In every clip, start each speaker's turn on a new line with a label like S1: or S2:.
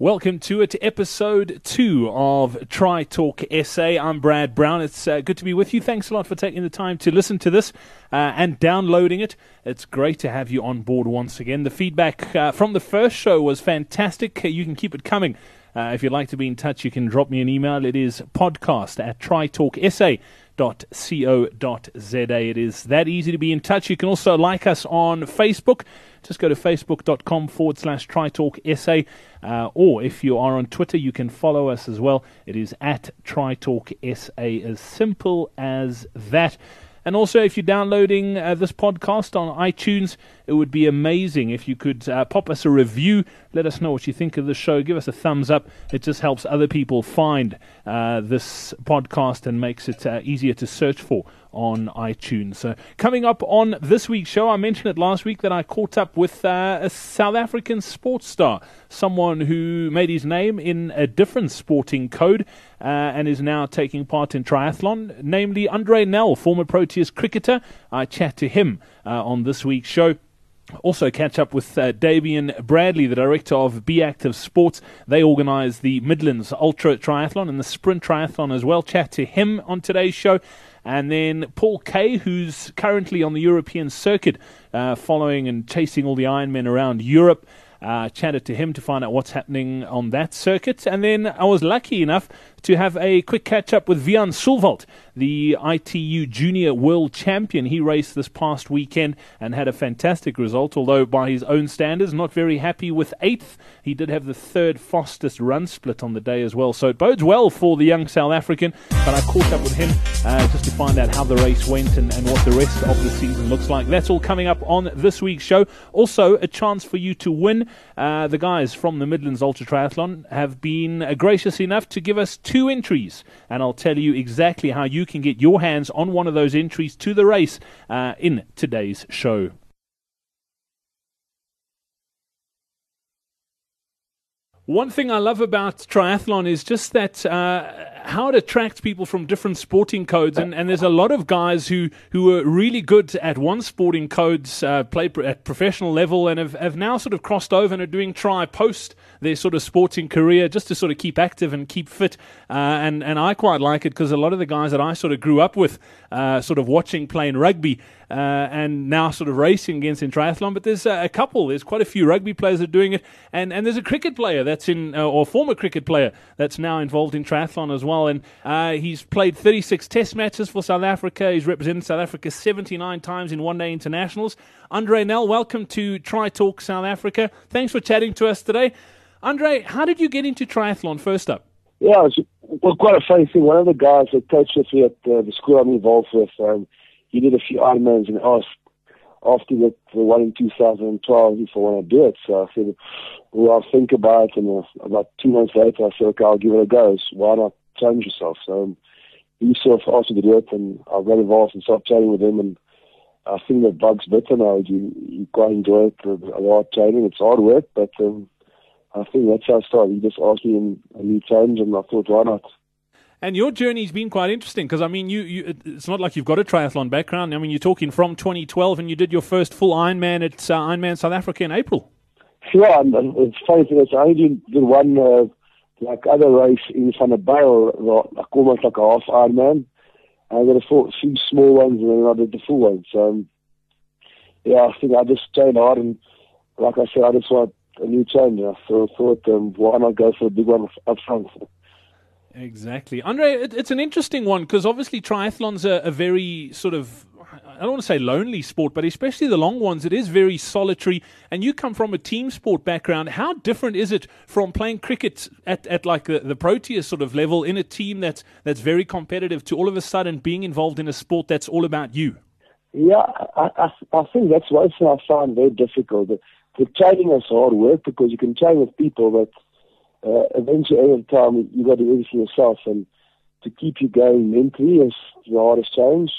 S1: Welcome to it, episode two of Tri Talk SA. I'm Brad Brown. It's uh, good to be with you. Thanks a lot for taking the time to listen to this uh, and downloading it. It's great to have you on board once again. The feedback uh, from the first show was fantastic. You can keep it coming. Uh, if you'd like to be in touch, you can drop me an email. It is podcast at tritalksa.co.za. It is that easy to be in touch. You can also like us on Facebook. Just go to facebook.com forward slash tritalksa. Uh, or if you are on Twitter, you can follow us as well. It is at tritalksa. As simple as that. And also, if you're downloading uh, this podcast on iTunes, it would be amazing if you could uh, pop us a review. Let us know what you think of the show. Give us a thumbs up. It just helps other people find uh, this podcast and makes it uh, easier to search for on iTunes. So, coming up on this week's show, I mentioned it last week that I caught up with uh, a South African sports star, someone who made his name in a different sporting code uh, and is now taking part in triathlon, namely Andre Nel, former Proteas cricketer. I chat to him uh, on this week's show. Also, catch up with uh, Damien Bradley, the director of Be Active Sports. They organise the Midlands Ultra Triathlon and the Sprint Triathlon as well. Chat to him on today's show. And then Paul Kaye, who's currently on the European circuit, uh, following and chasing all the Ironmen around Europe. Uh, chatted to him to find out what's happening on that circuit. And then I was lucky enough to have a quick catch up with Wian Sullwald, the ITU Junior World Champion. He raced this past weekend and had a fantastic result, although by his own standards, not very happy with eighth. He did have the third fastest run split on the day as well. So it bodes well for the young South African. But I caught up with him uh, just to find out how the race went and, and what the rest of the season looks like. That's all coming up on this week's show. Also, a chance for you to win. Uh, the guys from the Midlands Ultra Triathlon have been uh, gracious enough to give us two entries, and I'll tell you exactly how you can get your hands on one of those entries to the race uh, in today's show. One thing I love about triathlon is just that uh, how it attracts people from different sporting codes, and, and there's a lot of guys who, who are really good at one sporting codes, uh, play at professional level, and have, have now sort of crossed over and are doing tri post their sort of sporting career just to sort of keep active and keep fit. Uh, and and I quite like it because a lot of the guys that I sort of grew up with, uh, sort of watching playing rugby uh, and now sort of racing against in triathlon. But there's a couple. There's quite a few rugby players that are doing it, and and there's a cricket player that's in uh, or former cricket player that's now involved in triathlon as well. And uh, he's played 36 Test matches for South Africa. He's represented South Africa 79 times in one-day internationals. Andre Nel, welcome to Tri Talk South Africa. Thanks for chatting to us today. Andre, how did you get into triathlon first up?
S2: Yeah, it was, well, quite a funny thing. One of the guys that coached with me at uh, the school I'm involved with, um, he did a few Ironmans and asked after the, the one in 2012 if I want to do it. So I said, well, I'll think about it. And uh, about two months later, I said, okay, I'll give it a go. So why not challenge yourself? So um, he sort of asked me to do it, and I got involved and started training with him. And I think that bug's better now. You, you quite enjoy it. A lot of training. It's hard work, but um, I think that's how I started. He just asked me a new challenge, and I thought, why not?
S1: And your journey's been quite interesting because I mean, you, you it's not like you've got a triathlon background. I mean, you're talking from 2012, and you did your first full Ironman at uh, Ironman South Africa in April.
S2: Yeah, and, it's funny because I only did one uh, like other race in der Bijl, like almost like a half Ironman. I did a few small ones, and then I did the full ones. So, um, yeah, I think I just trained hard, and like I said, I just want a new challenge. So I thought, um, why not go for a big one up front?
S1: Exactly. Andre, it, it's an interesting one because obviously triathlon's a, a very sort of I don't want to say lonely sport, but especially the long ones, it is very solitary. And you come from a team sport background. How different is it from playing cricket at, at like the, the Proteas sort of level in a team that's that's very competitive to all of a sudden being involved in a sport that's all about you?
S2: Yeah, I, I, I think that's one thing I find very difficult. The, the training is hard work because you can train with people, but uh, eventually, every time you've got to do everything yourself, and to keep you going mentally is the hardest challenge.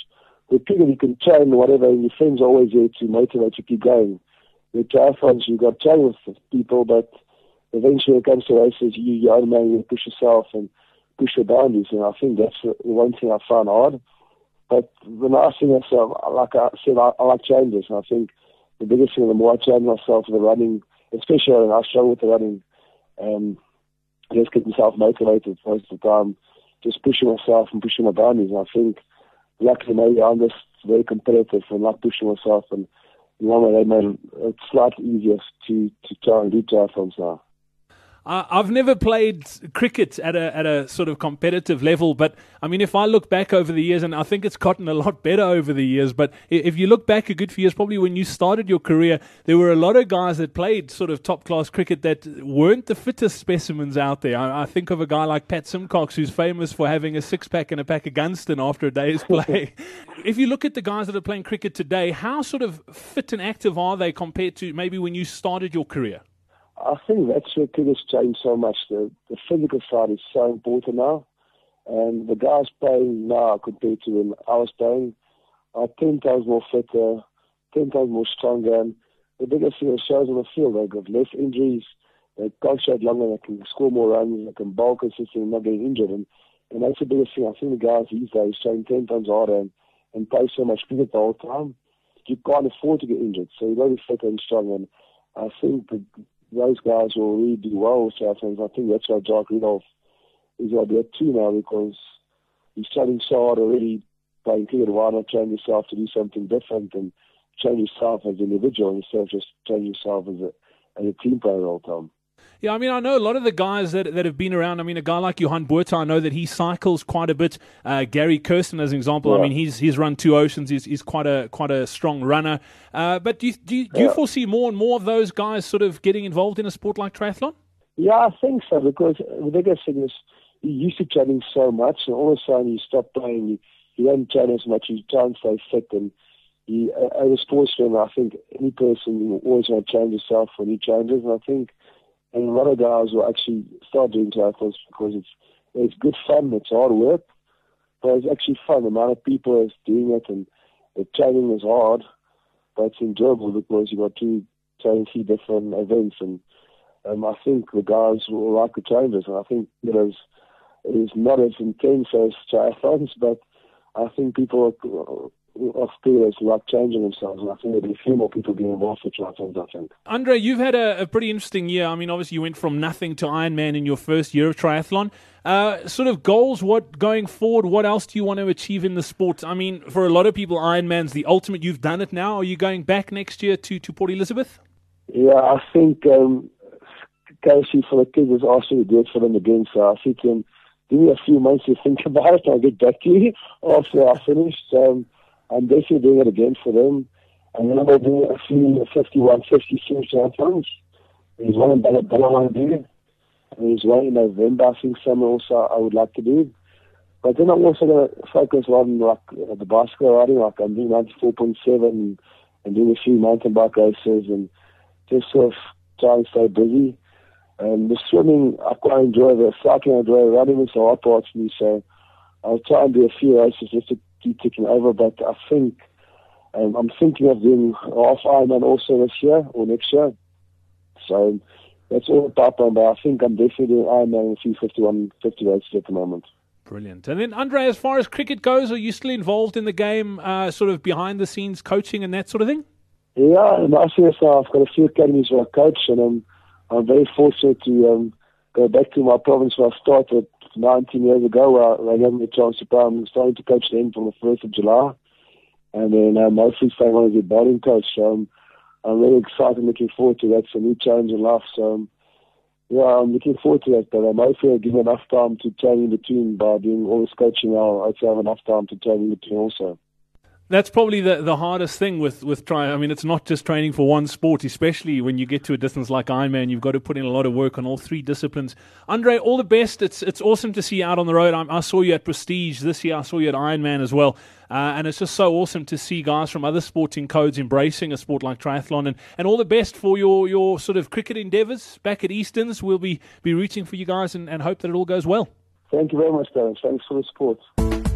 S2: With people you can train whatever, and your friends are always there to motivate you to keep going. With triathlons, you got train with people, but eventually, it comes to races, you your own man, push yourself and push your boundaries, and I think that's the one thing I find hard. But the nice thing is, like I said, I, I like changes, and I think the biggest thing, the more I challenge myself with the running, especially when I struggle with the running, um, just get myself motivated most of the time, just pushing myself and pushing my boundaries. And I think, luckily, maybe I'm just very competitive and like pushing myself. And in one they made it slightly easier to, to try and do triathlons now.
S1: I've never played cricket at a at a sort of competitive level, but I mean, if I look back over the years, and I think it's gotten a lot better over the years. But if you look back a good few years, probably when you started your career, there were a lot of guys that played sort of top class cricket that weren't the fittest specimens out there. I, I think of a guy like Pat Symcox, who's famous for having a six pack and a pack of Gunston after a day's play. if you look at the guys that are playing cricket today, how sort of fit and active are they compared to maybe when you started your career?
S2: I think that's where cricket's changed so much. The, the physical side is so important now. And the guys playing now compared to when I was playing are 10 times more fitter, 10 times more stronger. And the biggest thing it shows on the field, they've got less injuries, they can concentrate longer, they can score more runs, they can bowl consistently and not getting injured. And, and that's the biggest thing. I think the guys these days train 10 times harder and, and play so much cricket the whole time. You can't afford to get injured. So you've got to be fitter and strong. And I think the, those guys will really do well with Southampton. I think that's why Jacques Rudolph is idea too now because he's studying so hard already playing cricket. Why not train yourself to do something different and train yourself as an individual instead of just train yourself as a as a team player all the time?
S1: Yeah, I mean, I know a lot of the guys that, that have been around. I mean, a guy like Johan Botha, I know that he cycles quite a bit. Uh, Gary Kirsten, as an example, yeah. I mean, he's he's run two oceans. He's, he's quite a quite a strong runner. Uh, but do you, do, you, do you foresee more and more of those guys sort of getting involved in a sport like triathlon?
S2: Yeah, I think so because the biggest thing is you used to training so much, and all of a sudden you stop playing. You, you don't train as much. You try and stay fit, and you, uh, as a sports fan, I think any person you always want to change yourself when you changes. And I think and a lot of guys will actually start doing triathlons because it's it's good fun. It's hard work, but it's actually fun. The amount of people is doing it, and the training is hard, but it's enjoyable because you got three different events, and um, I think the guys will like the changes. And I think it is it is not as intense as triathlons, but I think people are, of players like changing themselves. And I think there'll be a few more people getting involved with triathlons, I think.
S1: Andre, you've had a, a, pretty interesting year. I mean, obviously, you went from nothing to Ironman in your first year of triathlon. Uh, sort of goals, what going forward, what else do you want to achieve in the sport? I mean, for a lot of people, Ironman's the ultimate. You've done it now. Are you going back next year to, to Port Elizabeth?
S2: Yeah, I think um, Casey for the kids asked me to do it for them again. So I think um, give me a few months to think about it. I'll get back to you after I finish. Um, I'm basically doing it again for them. And then we'll do a few 51, 56 triathlons. There's one in Bela-Bela I want to do. And there's one in November, I think some also I would like to do. But then I'm also going to focus on like the bicycle riding, like I'm doing 94.7 and, and doing a few mountain bike races and just sort of try and stay busy. And the swimming, I quite enjoy the cycling, I enjoy running, it's a hard part me. So I'll try and do a few races just to keep ticking over. But I think um, I'm thinking of doing half Ironman also this year or next year. So that's all the pipeline. But I think I'm definitely doing Ironman a few 51, 50 races at the moment.
S1: Brilliant. And then, Andre, as far as cricket goes, are you still involved in the game, uh, sort of behind the scenes coaching and that sort of thing?
S2: Yeah, and I see I've got a few academies where I coach, and I'm, I'm very fortunate to um, go back to my province where I started 19 years ago, uh, I gave me a chance to play. I'm starting to coach them from the 1st of July. And then uh, mostly staying on as a bowling coach. So um, I'm really excited looking forward to that. It's a new challenge in life. So um, yeah, I'm looking forward to that. But I'm hopefully give enough time to train in between by doing all this coaching now. I hopefully have enough time to train in between also
S1: that's probably the, the hardest thing with, with try. I mean, it's not just training for one sport, especially when you get to a distance like Ironman. You've got to put in a lot of work on all three disciplines. Andre, all the best. It's it's awesome to see you out on the road. I, I saw you at Prestige this year. I saw you at Ironman as well. Uh, and it's just so awesome to see guys from other sporting codes embracing a sport like triathlon. And, and all the best for your, your sort of cricket endeavours back at Easterns. We'll be, be rooting for you guys and, and hope that it all goes well.
S2: Thank you very much, Darren. Thanks for the support.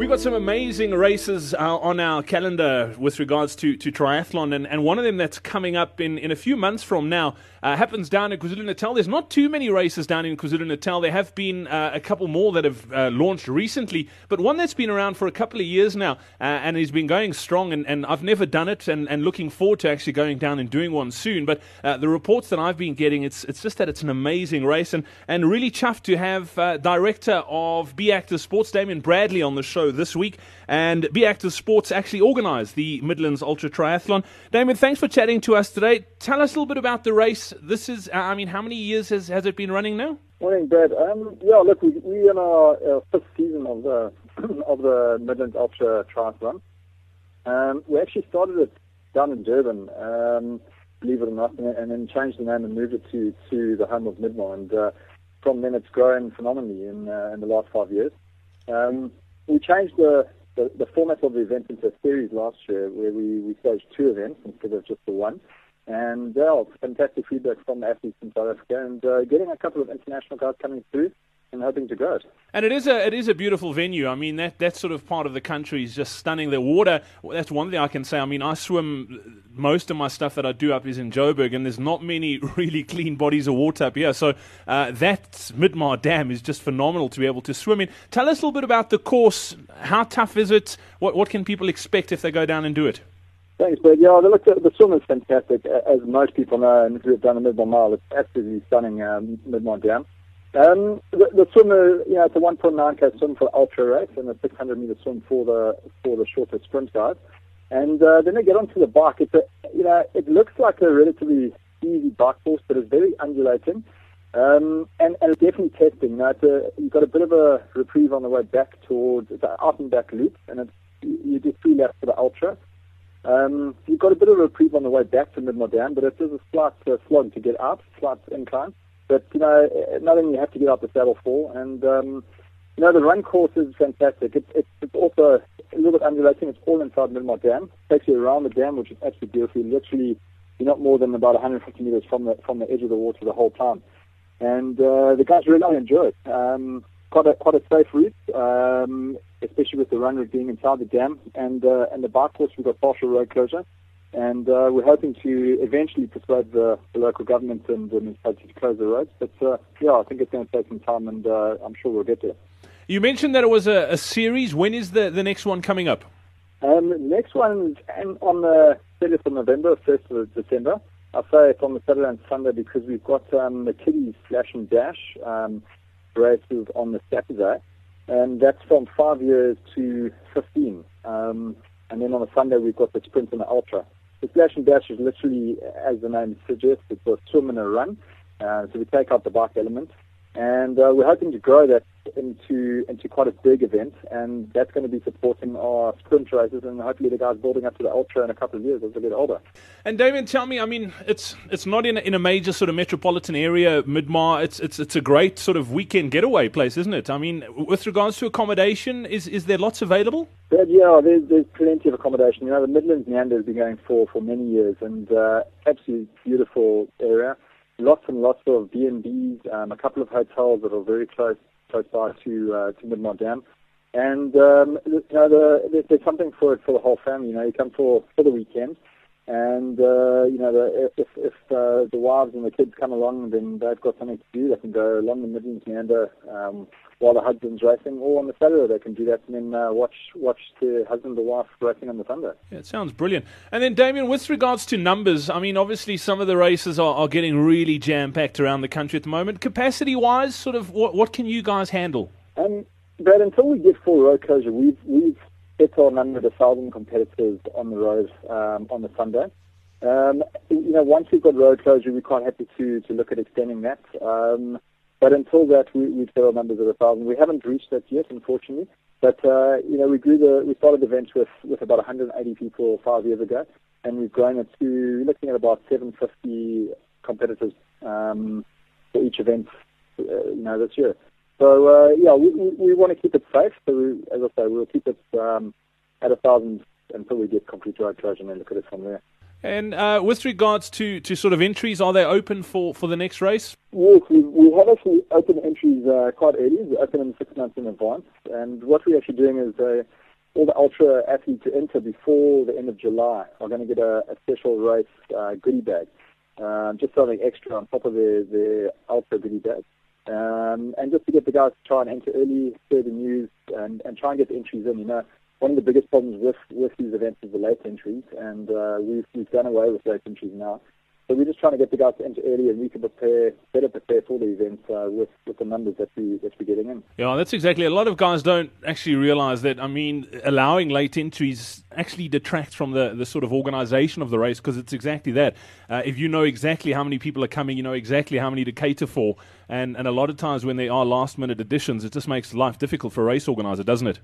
S1: We've got some amazing races uh, on our calendar with regards to, to triathlon, and, and one of them that's coming up in, in a few months from now uh, happens down in KwaZulu Natal. There's not too many races down in KwaZulu Natal. There have been uh, a couple more that have uh, launched recently, but one that's been around for a couple of years now uh, and has been going strong. And, and I've never done it, and, and looking forward to actually going down and doing one soon. But uh, the reports that I've been getting, it's it's just that it's an amazing race, and, and really chuffed to have director of Be Active Sports, Damien Bradley, on the show this week. And Be Active Sports actually organised the Midlands Ultra Triathlon. Damien, thanks for chatting to us today. Tell us a little bit about the race. This is, uh, I mean, how many years has, has it been running now?
S3: Morning, Brad. Um, yeah, look, we, we in our, fifth season of the of the Midlands Ultra Triathlon. Um, we actually started it down in Durban, um, believe it or not, and, then changed the name and moved it to, to the home of Midmar. And uh, from then, it's grown phenomenally in uh, in the last five years. Um, we changed the, the, the, format of the event into a series last year where we, we staged two events instead of just the one. And uh, fantastic feedback from the athletes in South Africa and uh, getting a couple of international guys coming through and hoping to grow it.
S1: And it is a it is a beautiful venue. I mean that that sort of part of the country is just stunning. The water. That's one thing I can say. I mean I swim. Most of my stuff that I do up is in Joburg, and there's not many really clean bodies of water up here. So uh, that Midmar Dam is just phenomenal to be able to swim in. Tell us a little bit about the course. How tough is it? What what can people expect if they go down and do it?
S3: Thanks, Brad. Yeah, the, look, the, the swim is fantastic, as most people know, and if you've done a Midmar Mile, it's absolutely stunning um, Midmar Dam. Um, the, the swimmer, you know, it's a 1.9k swim for ultra race and a 600 meter swim for the for the shorter sprint guys. And uh, then they get onto the bike. It's a, you know, it looks like a relatively easy bike course, but it's very undulating. Um, and, and it's definitely testing. You know, it's a, you've got a bit of a reprieve on the way back towards it's an out and back loop, and it's you do three laps for the ultra. Um, you've got a bit of a reprieve on the way back to Midmar Dam, but it is a slight uh, slog to get up, slight incline. But, you know, nothing you have to get out the saddle for. And, um, you know, the run course is fantastic. It's, it's, it's also a little bit undulating. It's all inside Midmar Dam. It takes you around the dam, which is actually beautiful. Literally, you're not more than about 150 meters from the, from the edge of the water the whole time. And uh, the guys really enjoy it. Um, quite a quite a safe route, um, especially with the run route being inside the dam, and uh, and the bike course we've got partial road closure, and uh, we're hoping to eventually persuade the, the local government and the municipality to close the roads. But uh, yeah, I think it's going to take some time, and uh, I'm sure we'll get there.
S1: You mentioned that it was a, a series. When is the the next one coming up?
S3: Um, the next one is on the 30th of November, 1st of December. I say it's on the Saturday and Sunday because we've got um, the kiddies slash and dash. Um, races on the Saturday, and that's from five years to 15. Um, and then on a Sunday, we've got the sprint and the ultra. The slash and dash is literally, as the name suggests, it's a swim and a run. Uh, so we take out the bike element, and uh, we're hoping to grow that into into quite a big event, and that's going to be supporting our sprint races, and hopefully the guys building up to the ultra in a couple of years as they get older.
S1: And Damien, tell me, I mean, it's it's not in a, in a major sort of metropolitan area, Midmar. It's it's it's a great sort of weekend getaway place, isn't it? I mean, with regards to accommodation, is is there lots available?
S3: Yeah, yeah there's, there's plenty of accommodation. You know, the Midlands Meander has been going for for many years, and uh, absolutely beautiful area lots and lots of B&Bs, um, a couple of hotels that are very close close by to uh, to Midmar Dam. And um, you know, the, there's something for it for the whole family. You know, you come for for the weekend, and uh, you know, the, if if uh, the wives and the kids come along, then they've got something to do. They can go along the Midlands Meander um, while the husband's racing, or on the Saturday they can do that and then uh, watch watch the husband or wife racing on the Sunday.
S1: Yeah, it sounds brilliant. And then, Damien, with regards to numbers, I mean, obviously some of the races are, are getting really jam packed around the country at the moment. Capacity wise, sort of, what what can you guys handle?
S3: Um, Brad, until we get full road closure, we've we've our number of thousand competitors on the road um, on the Sunday. Um, you know, once we've got road closure, we're quite happy to, to look at extending that. Um, but until that, we, we've our numbers a thousand. We haven't reached that yet, unfortunately. But uh, you know, we grew the we started the event with with about 180 people five years ago, and we've grown it to looking at about 750 competitors um, for each event, uh, you know, this year. So uh, yeah, we, we, we want to keep it safe. So we, as I say, we'll keep it um, at a thousand until we get complete road closure and then look at it from there.
S1: And uh, with regards to, to sort of entries, are they open for, for the next race?
S3: Yes, we, we have actually opened entries uh, quite early. We open them six months in advance. And what we're actually doing is uh, all the ultra athletes to enter before the end of July are going to get a, a special race uh, goodie bag, um, just something extra on top of the, the ultra goodie bag. Um, and just to get the guys to try and enter early, share the news, and, and try and get the entries in. You know, one of the biggest problems with, with these events is the late entries, and uh, we've, we've done away with late entries now. So we're just trying to get the guys to enter early, and we can prepare better prepare for the event uh, with with the numbers that we that we're getting in.
S1: Yeah, that's exactly. A lot of guys don't actually realise that. I mean, allowing late entries actually detracts from the the sort of organisation of the race because it's exactly that. Uh, if you know exactly how many people are coming, you know exactly how many to cater for, and and a lot of times when there are last minute additions, it just makes life difficult for a race organizer, doesn't it?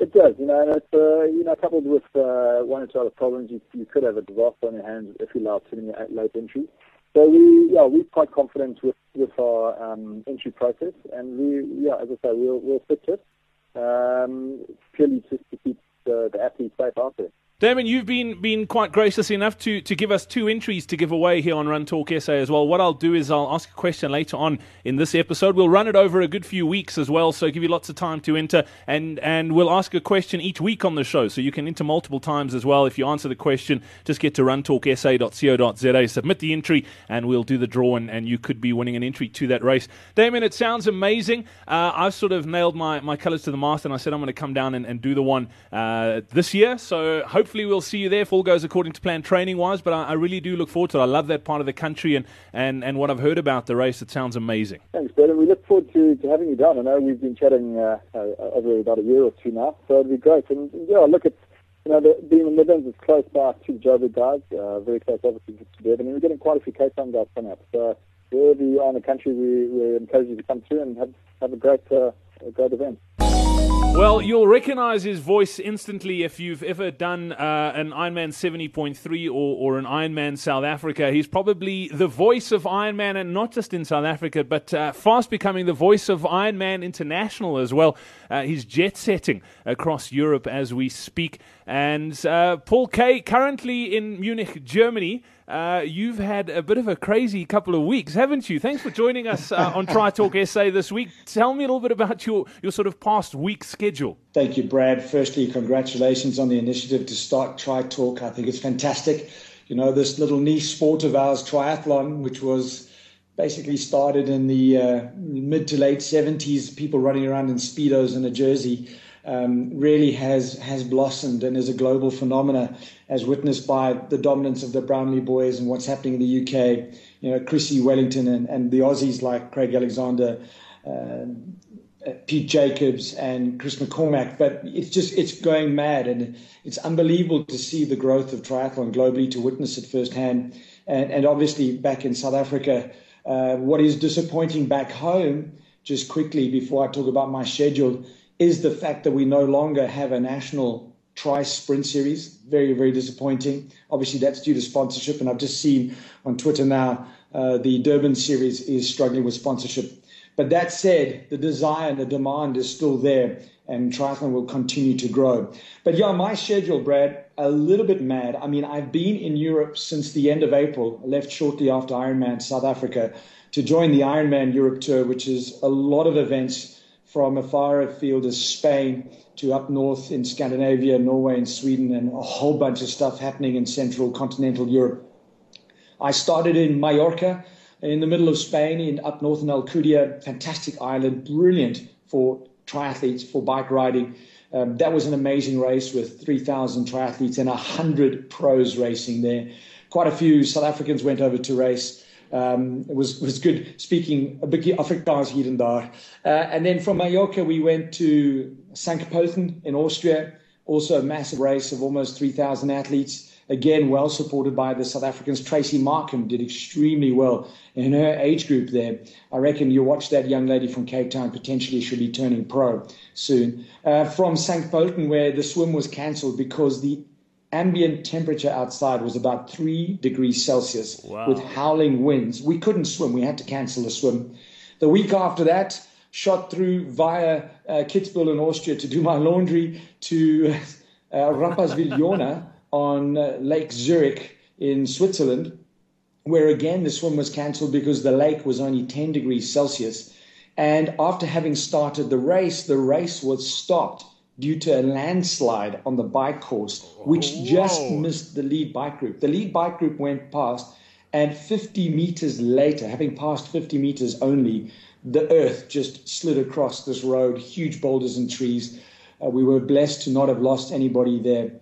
S3: It does, you know, and it's, uh, you know, coupled with uh, one or two other problems, you, you could have a disaster on your hands if you allow too many late entries. So we, yeah, we're quite confident with, with our um, entry process, and we, yeah, as I say, we'll, we'll fix it um, purely just to keep the, the athletes safe out there.
S1: Damon, you've been been quite gracious enough to, to give us two entries to give away here on Run Talk SA as well. What I'll do is I'll ask a question later on in this episode. We'll run it over a good few weeks as well, so give you lots of time to enter, and and we'll ask a question each week on the show, so you can enter multiple times as well. If you answer the question, just get to runtalksa.co.za, submit the entry, and we'll do the draw, and, and you could be winning an entry to that race. Damon, it sounds amazing. Uh, I've sort of nailed my, my colours to the mast, and I said I'm going to come down and, and do the one uh, this year. So hopefully hopefully we'll see you there if all goes according to plan training wise. But I, I, really do look forward to it. I love that part of the country and, and, and what I've heard about the race. It sounds amazing.
S3: Thanks, Ben. we look forward to, to having you down. I know we've been chatting uh, uh, over about a year or two now, so it'll be great. And yeah, look, at you know, the, being in the Midlands is close by to the guys, uh, very close obviously to Durban, and we're getting quite a few Cape Town guys coming up. So wherever you are in the country, we, we encourage you to come through and have, have a great, uh, a great event.
S1: Well, you'll recognize his voice instantly if you've ever done uh, an Ironman 70.3 or, or an Ironman South Africa. He's probably the voice of Ironman, and not just in South Africa, but uh, fast becoming the voice of Ironman International as well. Uh, he's jet setting across Europe as we speak. And uh, Paul Kaye, currently in Munich, Germany. Uh, you've had a bit of a crazy couple of weeks, haven't you? Thanks for joining us uh, on Tri Talk SA this week. Tell me a little bit about your, your sort of past week schedule.
S4: Thank you, Brad. Firstly, congratulations on the initiative to start Tri Talk. I think it's fantastic. You know, this little niche sport of ours, triathlon, which was basically started in the uh, mid to late 70s, people running around in Speedos and a jersey um, really has has blossomed and is a global phenomena, as witnessed by the dominance of the Brownlee boys and what's happening in the UK. You know, Chrissie Wellington and, and the Aussies like Craig Alexander. Uh, Pete Jacobs and Chris McCormack, but it's just it's going mad, and it's unbelievable to see the growth of triathlon globally, to witness it firsthand, and, and obviously back in South Africa. Uh, what is disappointing back home, just quickly before I talk about my schedule, is the fact that we no longer have a national tri sprint series. Very, very disappointing. Obviously, that's due to sponsorship. And I've just seen on Twitter now uh, the Durban series is struggling with sponsorship. But that said, the desire and the demand is still there, and triathlon will continue to grow. But yeah, my schedule, Brad, a little bit mad. I mean, I've been in Europe since the end of April, left shortly after Ironman South Africa to join the Ironman Europe Tour, which is a lot of events from a far afield as Spain to up north in Scandinavia, Norway, and Sweden, and a whole bunch of stuff happening in central continental Europe. I started in Mallorca, in the middle of Spain, in up north in Alcudia, fantastic island, brilliant for triathletes, for bike riding. Um, that was an amazing race with 3,000 triathletes and 100 pros racing there. Quite a few South Africans went over to race. Um, it was was good speaking a bit Afrikaans here and there. Uh, and then from Mallorca, we went to St. Pölten in Austria, also a massive race of almost 3,000 athletes. Again, well supported by the South Africans. Tracy Markham did extremely well in her age group there. I reckon you watch that young lady from Cape Town, potentially she'll be turning pro soon. Uh, from St. Pölten, where the swim was cancelled because the ambient temperature outside was about three degrees Celsius wow. with howling winds. We couldn't swim. We had to cancel the swim. The week after that, shot through via uh, Kitzbühel in Austria to do my laundry to uh, Rapperswil-Jona on uh, Lake Zurich in Switzerland, where again the swim was cancelled because the lake was only 10 degrees Celsius. And after having started the race, the race was stopped due to a landslide on the bike course, which Whoa. just missed the lead bike group. The lead bike group went past, and 50 meters later, having passed 50 meters only, the earth just slid across this road, huge boulders and trees. Uh, we were blessed to not have lost anybody there.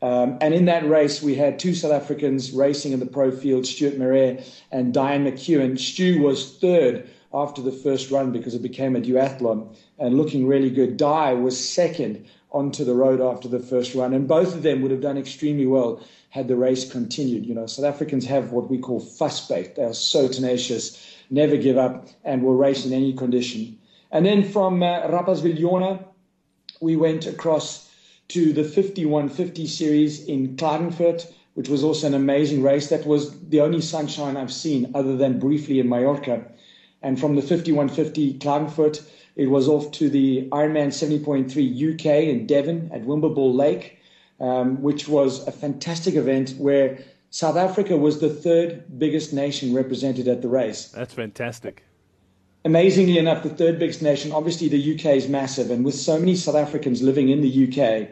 S4: Um, and in that race, we had two South Africans racing in the pro field, Stuart Marais and Diane McEwen. Stu was third after the first run because it became a duathlon and looking really good. Di was second onto the road after the first run, and both of them would have done extremely well had the race continued. You know, South Africans have what we call vasbyt. They are so tenacious, never give up, and will race in any condition. And then from uh, Rapperswil-Jona, we went across to the 5150 series in Klagenfurt, which was also an amazing race. That was the only sunshine I've seen other than briefly in Mallorca. And from the 5150 Klagenfurt, it was off to the Ironman 70.3 UK in Devon at Wimbleball Lake, um, which was a fantastic event where South Africa was the third biggest nation represented at the race.
S1: That's fantastic.
S4: Amazingly enough, the third biggest nation, obviously the UK is massive, and with so many South Africans living in the UK,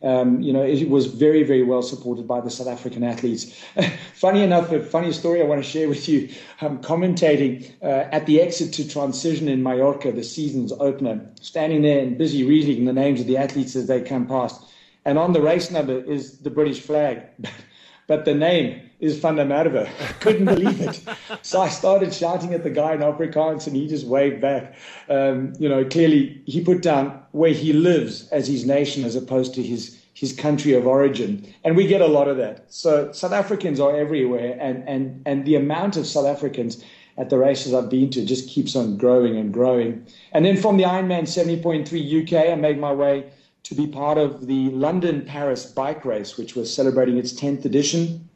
S4: um, you know, it was very, very well supported by the South African athletes. funny enough, a funny story I want to share with you. I'm commentating uh, at the exit to transition in Mallorca, the season's opener, standing there and busy reading the names of the athletes as they come past. And on the race number is the British flag, but the name is Van der Merwe. Couldn't believe it. so I started shouting at the guy in Afrikaans and he just waved back. Um, you know, clearly he put down where he lives as his nation as opposed to his his country of origin. And we get a lot of that. So South Africans are everywhere and, and, and the amount of South Africans at the races I've been to just keeps on growing and growing. And then from the Ironman 70.3 UK, I made my way to be part of the London Paris bike race, which was celebrating its 10th edition.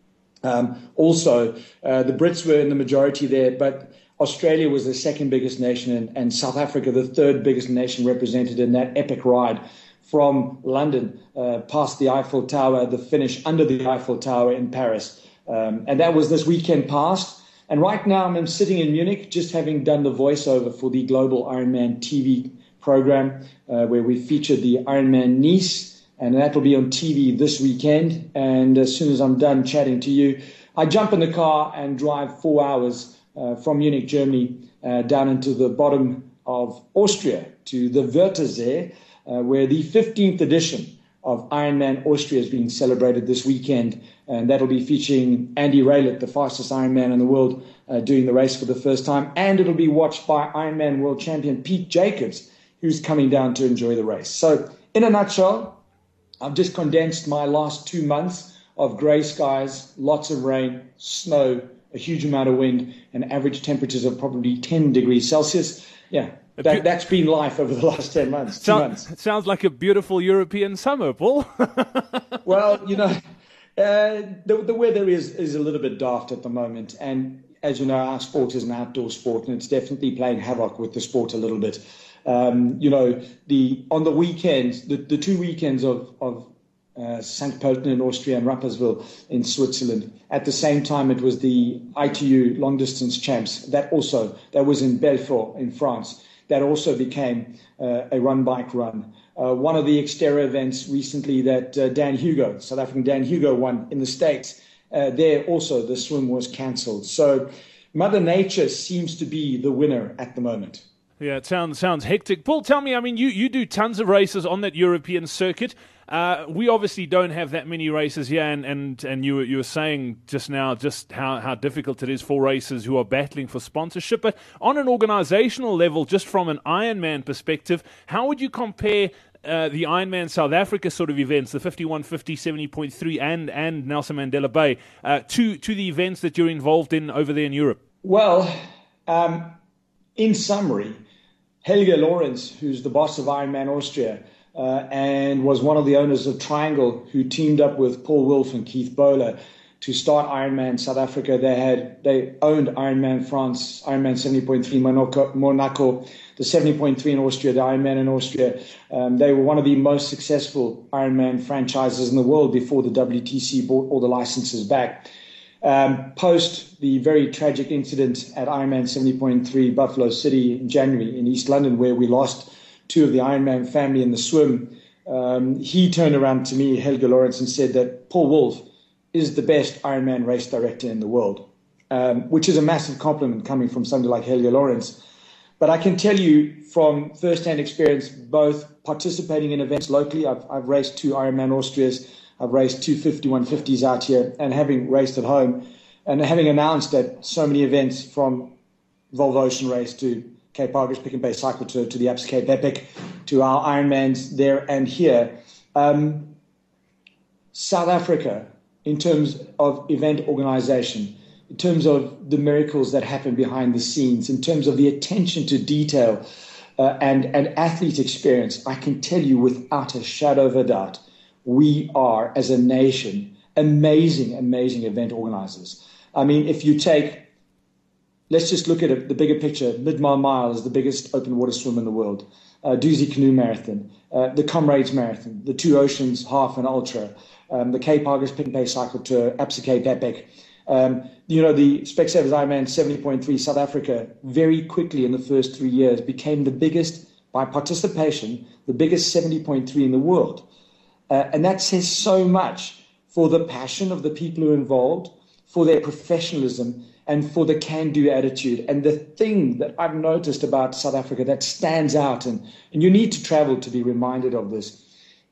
S4: Um, also, uh, the Brits were in the majority there, but Australia was the second biggest nation, and, and, South Africa the third biggest nation represented in that epic ride from London uh, past the Eiffel Tower, the finish under the Eiffel Tower in Paris. Um, and that was this weekend past. And right now I'm sitting in Munich, just having done the voiceover for the Global Ironman TV program, uh, where we featured the Ironman Nice and that will be on TV this weekend. And as soon as I'm done chatting to you, I jump in the car and drive four hours uh, from Munich, Germany, uh, down into the bottom of Austria to the Wörthersee, uh, where the 15th edition of Ironman Austria is being celebrated this weekend. And that'll be featuring Andy Raelert, the fastest Ironman in the world, uh, doing the race for the first time. And it'll be watched by Ironman world champion Pete Jacobs, who's coming down to enjoy the race. So, in a nutshell, I've just condensed my last two months of grey skies, lots of rain, snow, a huge amount of wind, and average temperatures of probably 10 degrees Celsius. Yeah, that, has been life over the last 10 months. Two months.
S1: It sounds like a beautiful European summer, Paul.
S4: well, you know, uh, the, the weather is, is a little bit daft at the moment. And as you know, our sport is an outdoor sport, and it's definitely playing havoc with the sport a little bit. Um, you know, the on the weekends, the, the two weekends of, of uh, St. Pölten in Austria and Rapperswil in Switzerland. At the same time, it was the ITU long distance champs. That also that was in Belfort in France. That also became uh, a run bike run. Uh, one of the Xterra events recently that uh, Dan Hugo, South African Dan Hugo, won in the States. Uh, there also the swim was cancelled. So Mother Nature seems to be the winner at the moment.
S1: Yeah, it sounds sounds hectic. Paul, tell me, I mean, you, you do tons of races on that European circuit. Uh, we obviously don't have that many races here, and, and, and you, you were saying just now just how, how difficult it is for racers who are battling for sponsorship. But on an organizational level, just from an Ironman perspective, how would you compare uh, the Ironman South Africa sort of events, the 5150, 70.3, and, and Nelson Mandela Bay, uh, to, to the events that you're involved in over there in Europe?
S4: Well, um, in summary, Helge Lorenz, who's the boss of Ironman Austria, uh, and was one of the owners of Triangle, who teamed up with Paul Wolf and Keith Bowler to start Ironman South Africa. They had they owned Ironman France, Ironman 70.3 Monaco, Monaco the 70.3 in Austria, the Ironman in Austria. Um, they were one of the most successful Ironman franchises in the world before the WTC bought all the licenses back. Um, post the very tragic incident at Ironman 70.3 Buffalo City in January in East London, where we lost two of the Ironman family in the swim, um, he turned around to me, Helge Lorenz, and said that Paul Wolf is the best Ironman race director in the world, um, which is a massive compliment coming from somebody like Helge Lorenz. But I can tell you from first-hand experience, both participating in events locally, I've, I've raced two Ironman Austrias, I've raced two 5150s out here, and having raced at home, and having announced that so many events from Volvo Ocean Race to Cape Argus Pick n Pay Cycle Tour to the Absa Cape Epic to our Ironmans there and here. Um, South Africa, in terms of event organization, in terms of the miracles that happen behind the scenes, in terms of the attention to detail uh, and, and athlete experience, I can tell you without a shadow of a doubt, we are, as a nation, amazing, amazing event organizers. I mean, if you take, let's just look at it, the bigger picture. Mid Mile is the biggest open water swim in the world. Uh, Dusi Canoe Marathon, uh, the Comrades Marathon, the Two Oceans Half and Ultra, um, the Cape Argus Pick n Pay Cycle Tour, Cape Epic. Um, you know, the Specsavers Ironman 70.3 South Africa very quickly in the first three years became the biggest, by participation, the biggest 70.3 in the world. Uh, and that says so much for the passion of the people who are involved, for their professionalism, and for the can do attitude. And the thing that I've noticed about South Africa that stands out, and, and you need to travel to be reminded of this,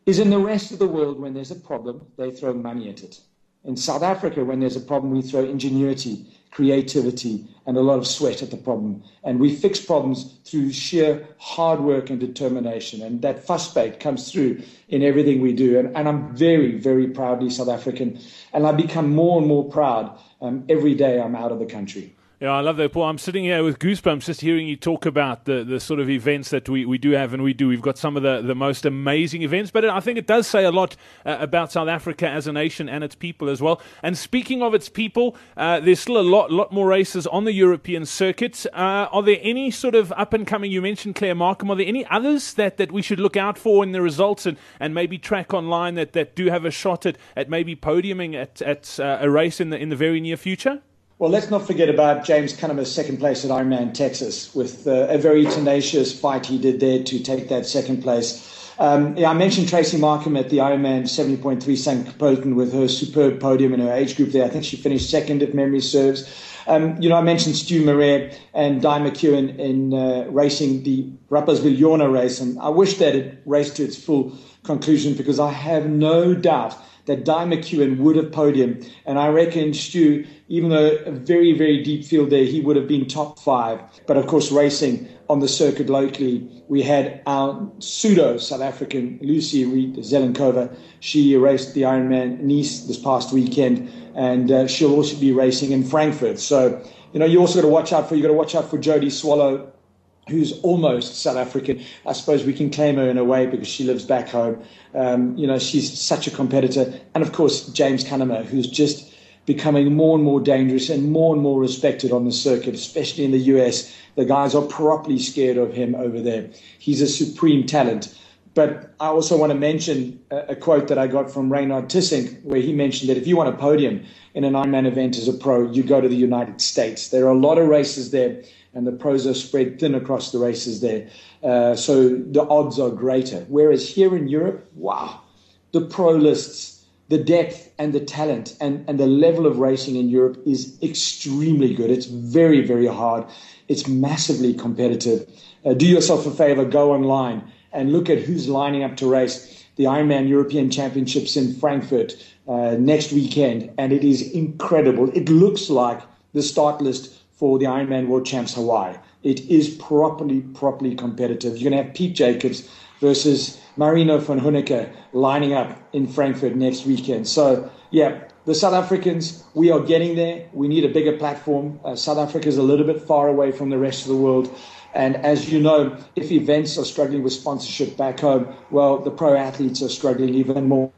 S4: is in the rest of the world, when there's a problem, they throw money at it. In South Africa, when there's a problem, we throw ingenuity, creativity, and a lot of sweat at the problem. And we fix problems through sheer hard work and determination. And that vasbyt comes through in everything we do. And, and I'm very, very proudly South African. And I become more and more proud um, every day I'm out of the country.
S1: Yeah, I love that, Paul. I'm sitting here with goosebumps just hearing you talk about the, the sort of events that we, we do have and we do. We've got some of the, the most amazing events, but I think it does say a lot uh, about South Africa as a nation and its people as well. And speaking of its people, uh, there's still a lot lot more races on the European circuit. Uh, are there any sort of up and coming? You mentioned Claire Markham. Are there any others that, that we should look out for in the results and, and maybe track online that, that do have a shot at, at maybe podiuming at, at uh, a race in the, in the very near future?
S4: Well, let's not forget about James Cunnama's second place at Ironman Texas with uh, a very tenacious fight he did there to take that second place. Um, yeah, I mentioned Tracy Markham at the Ironman 70.3 St. Pölten with her superb podium in her age group there. I think she finished second if memory serves. Um, you know, I mentioned Stu Marais and Di McEwen in uh, racing the Rapperswil-Jona race, and I wish that it raced to its full conclusion because I have no doubt that Di McEwen would have podium. And I reckon Stu, even though a very, very deep field there, he would have been top five. But of course, racing on the circuit locally, we had our pseudo South African Lucy Reed Zelenkova. She raced the Ironman Nice this past weekend, and uh, she'll also be racing in Frankfurt. So, you know, you also got to watch out for you got to watch out for Jodie Swallow who's almost South African. I suppose we can claim her in a way because she lives back home. Um, you know, she's such a competitor. And of course, James Cunnama, who's just becoming more and more dangerous and more and more respected on the circuit, especially in the US. The guys are properly scared of him over there. He's a supreme talent. But I also want to mention a quote that I got from Raynard Tissink, where he mentioned that if you want a podium in an Ironman event as a pro, you go to the United States. There are a lot of races there and the pros are spread thin across the races there. Uh, so the odds are greater. Whereas here in Europe, wow, the pro lists, the depth and the talent and, and the level of racing in Europe is extremely good. It's very, very hard. It's massively competitive. Uh, do yourself a favor, go online and look at who's lining up to race the Ironman European Championships in Frankfurt uh, next weekend, and it is incredible. It looks like the start list for the Ironman World Champs Hawaii. It is properly, properly competitive. You're going to have Pete Jacobs versus Marino Vanhoenacker lining up in Frankfurt next weekend. So, yeah, the South Africans, we are getting there. We need a bigger platform. Uh, South Africa is a little bit far away from the rest of the world. And as you know, if events are struggling with sponsorship back home, well, the pro athletes are struggling even more.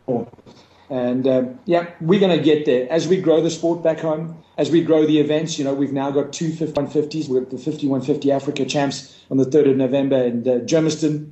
S4: And um, yeah, we're going to get there as we grow the sport back home, as we grow the events. You know, we've now got two 5150s. We've got the 5150 Africa Champs on the 3rd of November in uh, Germiston.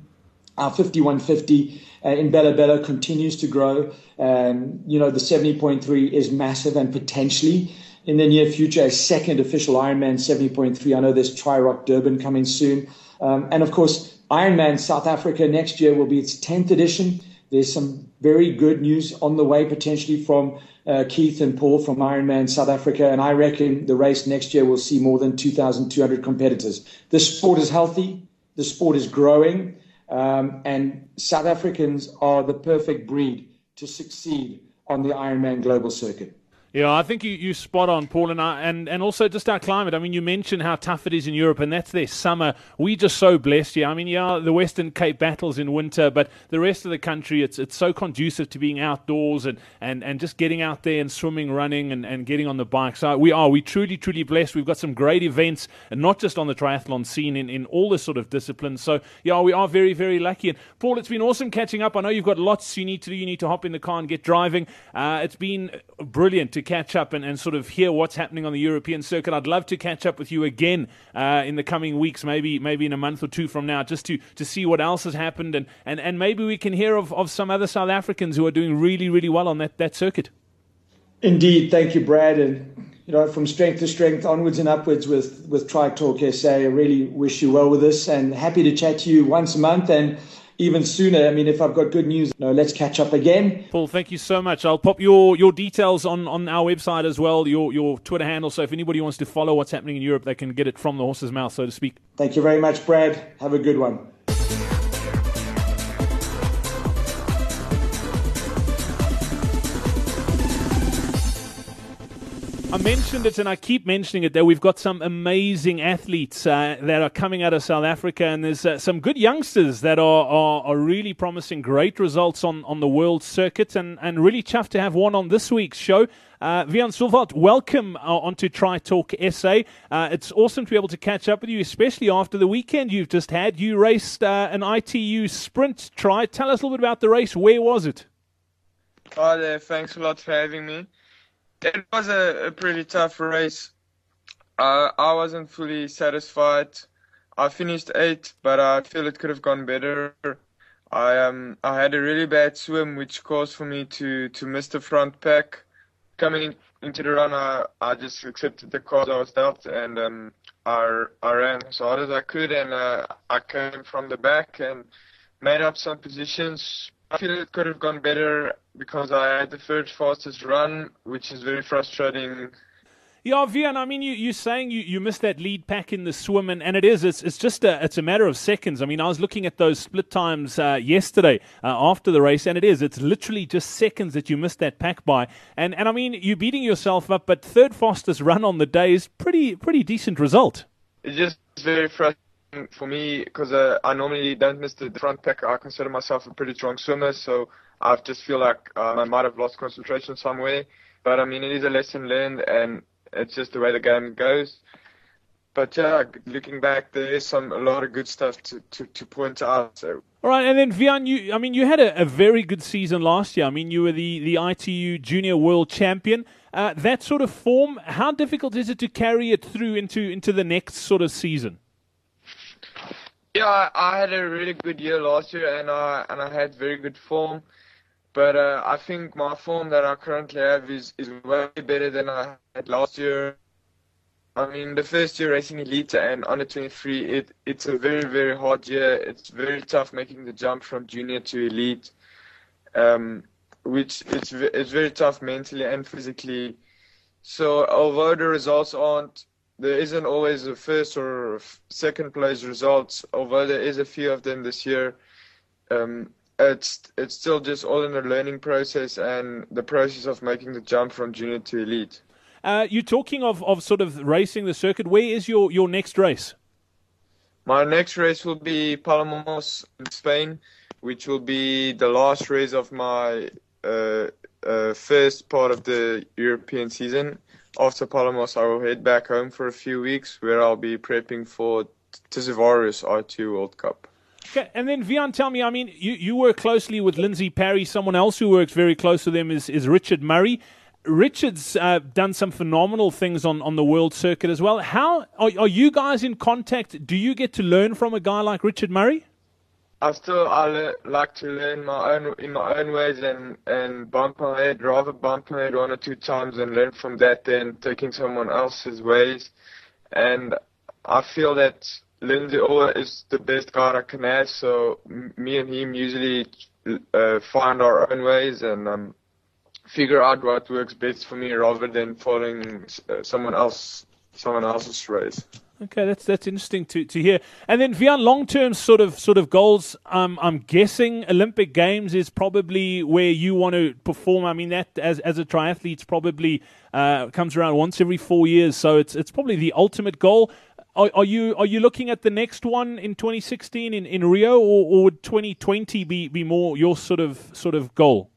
S4: Our 5150 uh, in Bela-Bela continues to grow. Um, you know, the 70.3 is massive and potentially in the near future a second official Ironman 70.3. I know there's Tri Rock Durban coming soon. Um, and of course, Ironman South Africa next year will be its 10th edition. There's some very good news on the way potentially from uh, Keith and Paul from Ironman South Africa. And I reckon the race next year will see more than 2,200 competitors. The sport is healthy, the sport is growing, um, and South Africans are the perfect breed to succeed on the Ironman global circuit.
S1: Yeah, I think you, you spot on, Paul, and, I, and and also just our climate. I mean, you mentioned how tough it is in Europe, and that's their summer. We just so blessed here. I mean, yeah, the Western Cape battles in winter, but the rest of the country, it's it's so conducive to being outdoors and, and, and just getting out there and swimming, running, and, and getting on the bike. So we are we truly truly blessed. We've got some great events, and not just on the triathlon scene, in, in all the sort of disciplines. So yeah, we are very very lucky. And Paul, it's been awesome catching up. I know you've got lots you need to do. You need to hop in the car and get driving. Uh, it's been brilliant to catch up and, and sort of hear what's happening on the European circuit. I'd love to catch up with you again uh, in the coming weeks, maybe maybe in a month or two from now, just to, to see what else has happened and, and, and maybe we can hear of, of some other South Africans who are doing really, really well on that, that circuit.
S4: Indeed. Thank you, Brad. And you know, from strength to strength, onwards and upwards with, with Tri Talk SA. I really wish you well with this and happy to chat to you once a month and even sooner. I mean, if I've got good news, know, let's catch up again.
S1: Paul, thank you so much. I'll pop your, your details on, on our website as well, your, your Twitter handle. So if anybody wants to follow what's happening in Europe, they can get it from the horse's mouth, so to speak.
S4: Thank you very much, Brad. Have a good one.
S1: I mentioned it and I keep mentioning it that we've got some amazing athletes uh, that are coming out of South Africa, and there's uh, some good youngsters that are, are, are, really promising great results on, on the world circuit, and, and really chuffed to have one on this week's show. Uh, Wian Sullwald, welcome uh, onto Tri Talk SA. Uh, it's awesome to be able to catch up with you, especially after the weekend you've just had. You raced uh, an ITU sprint try. Tell us a little bit about the race. Where was it?
S5: Hi there. Thanks a lot for having me it was a, a pretty tough race. Uh, I wasn't fully satisfied. I finished eighth, but I feel it could have gone better. I um I had a really bad swim, which caused for me to to miss the front pack. Coming into the run, I, I just accepted the cards I was dealt, and um I I ran as hard as I could, and uh, I came from the back and made up some positions. I feel it could have gone better because I had the third fastest run, which is very frustrating.
S1: Yeah, Wian, I mean, you, you're saying you, you missed that lead pack in the swim, and, and it is. It's, it's just a, it's a matter of seconds. I mean, I was looking at those split times uh, yesterday uh, after the race, and it is. It's literally just seconds that you missed that pack by. And, and I mean, you're beating yourself up, but third fastest run on the day is pretty, pretty decent result.
S5: It's just very frustrating for me because uh, I normally don't miss the front pack. I consider myself a pretty strong swimmer, so I just feel like um, I might have lost concentration somewhere. But I mean, it is a lesson learned, and it's just the way the game goes. But yeah, looking back, there is some a lot of good stuff to, to, to point out. So.
S1: All right, and then Wian, you I mean, you had a, a, very good season last year. I mean, you were the, the ITU Junior World Champion. Uh, that sort of form, how difficult is it to carry it through into into the next sort of season?
S5: Yeah, I had a really good year last year, and I and I had very good form. But uh, I think my form that I currently have is is way better than I had last year. I mean, the first year racing elite and under 23, it it's a very very hard year. It's very tough making the jump from junior to elite, um, which it's it's very tough mentally and physically. So although the results aren't there isn't always a first or second place results, although there is a few of them this year. Um, it's it's still just all in the learning process and the process of making the jump from junior to elite.
S1: Uh, you're talking of, of sort of racing the circuit. Where is your, your next race?
S5: My next race will be Palamos in Spain, which will be the last race of my uh, uh, first part of the European season after Palamos, I will head back home for a few weeks where I'll be prepping for Tiszaújváros World Cup.
S1: Okay, and then Wian, tell me, I mean, you, you work closely with Lindsey Parry. Someone else who works very close with them is, is Richard Murray. Richard's uh, done some phenomenal things on, on the world circuit as well. How are, are you guys in contact? Do you get to learn from a guy like Richard Murray?
S5: I still I like to learn my own in my own ways and and bump my head, rather bump my head one or two times and learn from that than taking someone else's ways. And I feel that Lindsay Ola is the best guide I can have. So me and him usually uh, find our own ways and um, figure out what works best for me rather than following uh, someone else someone else's race.
S1: Okay, that's that's interesting to, to hear. And then Wian, long term sort of sort of goals. Um, I'm guessing Olympic Games is probably where you want to perform. I mean that as as a triathlete, probably uh, comes around once every four years, so it's it's probably the ultimate goal. Are, are you are you looking at the next one in 2016 in, in Rio, or, or would 2020 be, be more your sort of sort of goal?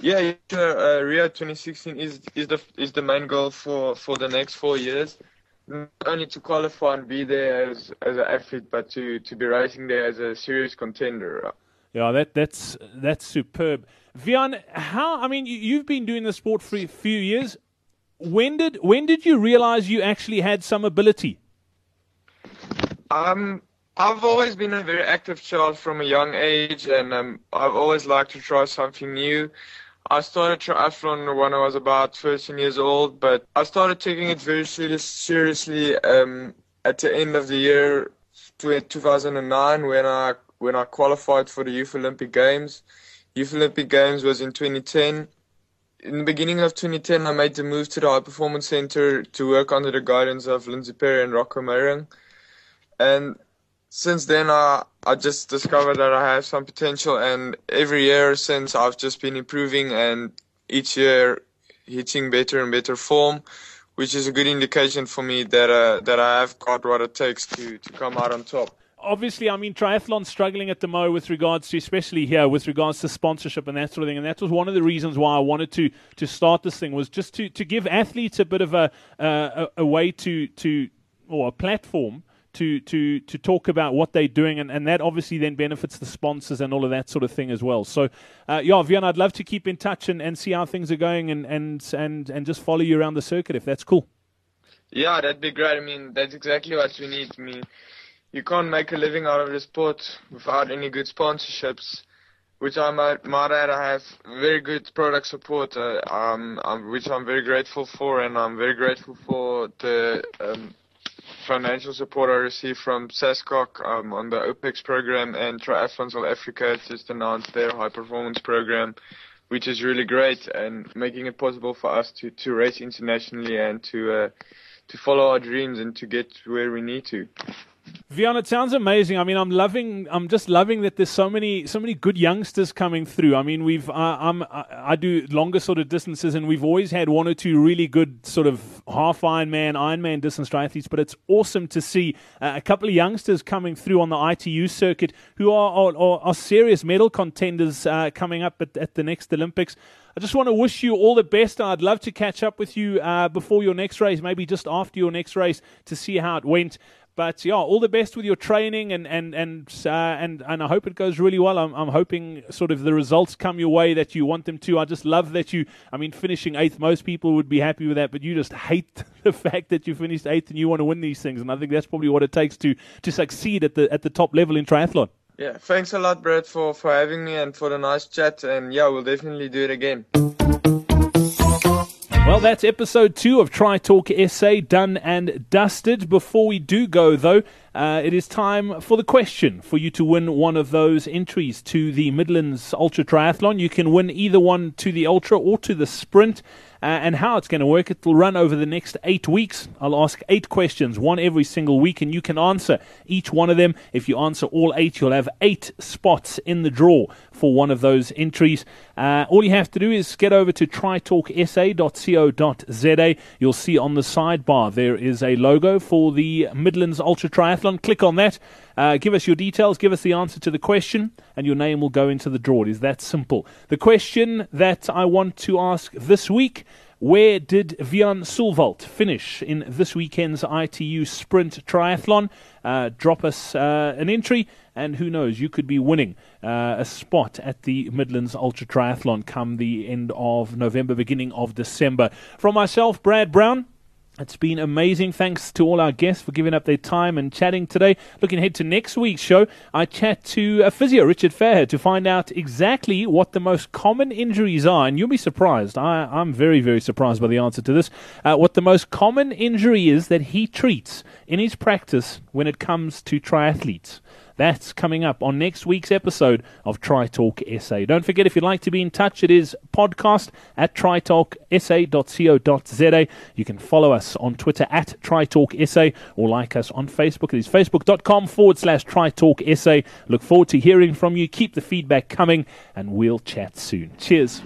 S5: Yeah, uh, Rio 2016 is is the is the main goal for for the next four years not only to qualify and be there as as an athlete, but to to be racing there as a serious contender.
S1: Yeah, that that's that's superb. Wian, how? I mean, you've been doing the sport for a few years. When did when did you realize you actually had some ability?
S5: Um, I've always been a very active child from a young age, and um, I've always liked to try something new. I started triathlon when I was about 13 years old, but I started taking it very seriously um, at the end of the year 2009 when I when I qualified for the Youth Olympic Games. Youth Olympic Games was in 2010. In the beginning of 2010, I made the move to the High Performance Center to work under the guidance of Lindsey Parry and Rocco Meyering. And since then, I, I just discovered that I have some potential, and every year since I've just been improving, and each year hitting better and better form, which is a good indication for me that uh, that I have got what it takes to, to come out on top.
S1: Obviously, I mean, triathlon's struggling at the mo with regards to, especially here, with regards to sponsorship and that sort of thing. And that was one of the reasons why I wanted to to start this thing was just to, to give athletes a bit of a uh, a, a way to to or a platform to to to talk about what they're doing, and, and that obviously then benefits the sponsors and all of that sort of thing as well. So, uh, yeah, Wian, I'd love to keep in touch and, and see how things are going, and, and and and just follow you around the circuit if that's cool.
S5: Yeah, that'd be great. I mean, that's exactly what we need. I mean, you can't make a living out of the sport without any good sponsorships. Which I might, might add, I have very good product support, uh, um, um, which I'm very grateful for, and I'm very grateful for the um, financial support I received from SASCOC um, on the OPEX program and Triathlon South Africa just announced their high performance program, which is really great and making it possible for us to, to race internationally and to uh, to follow our dreams and to get where we need to.
S1: Wian, it sounds amazing. I mean, I'm loving. I'm just loving that there's so many, so many good youngsters coming through. I mean, we've. Uh, I'm. I, I do longer sort of distances, and we've always had one or two really good sort of half Ironman, Ironman distance triathletes. But it's awesome to see uh, a couple of youngsters coming through on the ITU circuit who are are, are serious medal contenders uh, coming up at, at the next Olympics. I just want to wish you all the best. I'd love to catch up with you uh, before your next race, maybe just after your next race, to see how it went. But yeah, all the best with your training, and and and uh, and and I hope it goes really well. I'm I'm hoping sort of the results come your way that you want them to. I just love that you. I mean, finishing eighth, most people would be happy with that, but you just hate the fact that you finished eighth and you want to win these things. And I think that's probably what it takes to to succeed at the at the top level in triathlon.
S5: Yeah, thanks a lot, Brett, for for having me and for the nice chat. And yeah, we'll definitely do it again.
S1: Well, that's episode two of Tri Talk SA done and dusted. Before we do go, though, uh, it is time for the question for you to win one of those entries to the Midlands Ultra Triathlon. You can win either one to the Ultra or to the Sprint. Uh, and how it's going to work, it will run over the next eight weeks. I'll ask eight questions, one every single week, and you can answer each one of them. If you answer all eight, you'll have eight spots in the draw for one of those entries. Uh, all you have to do is get over to tritalksa.co.za. You'll see on the sidebar there is a logo for the Midlands Ultra Triathlon. Click on that. Uh, give us your details, give us the answer to the question, and your name will go into the draw. It is that simple. The question that I want to ask this week where did Wian Sullwald finish in this weekend's ITU Sprint Triathlon? Uh, drop us uh, an entry, and who knows, you could be winning uh, a spot at the Midlands Ultra Triathlon come the end of November, beginning of December. From myself, Brad Brown. It's been amazing. Thanks to all our guests for giving up their time and chatting today. Looking ahead to next week's show, I chat to a physio, Richard Fairhead, to find out exactly what the most common injuries are. And you'll be surprised. I, am very, very surprised by the answer to this. Uh, what the most common injury is that he treats in his practice when it comes to triathletes. That's coming up on next week's episode of Tri Talk SA. Don't forget, if you'd like to be in touch, it is podcast at tritalksa.co.za. You can follow us on Twitter at TriTalkSA or like us on Facebook. It is facebook.com forward slash TriTalkSA. Look forward to hearing from you. Keep the feedback coming, and we'll chat soon. Cheers.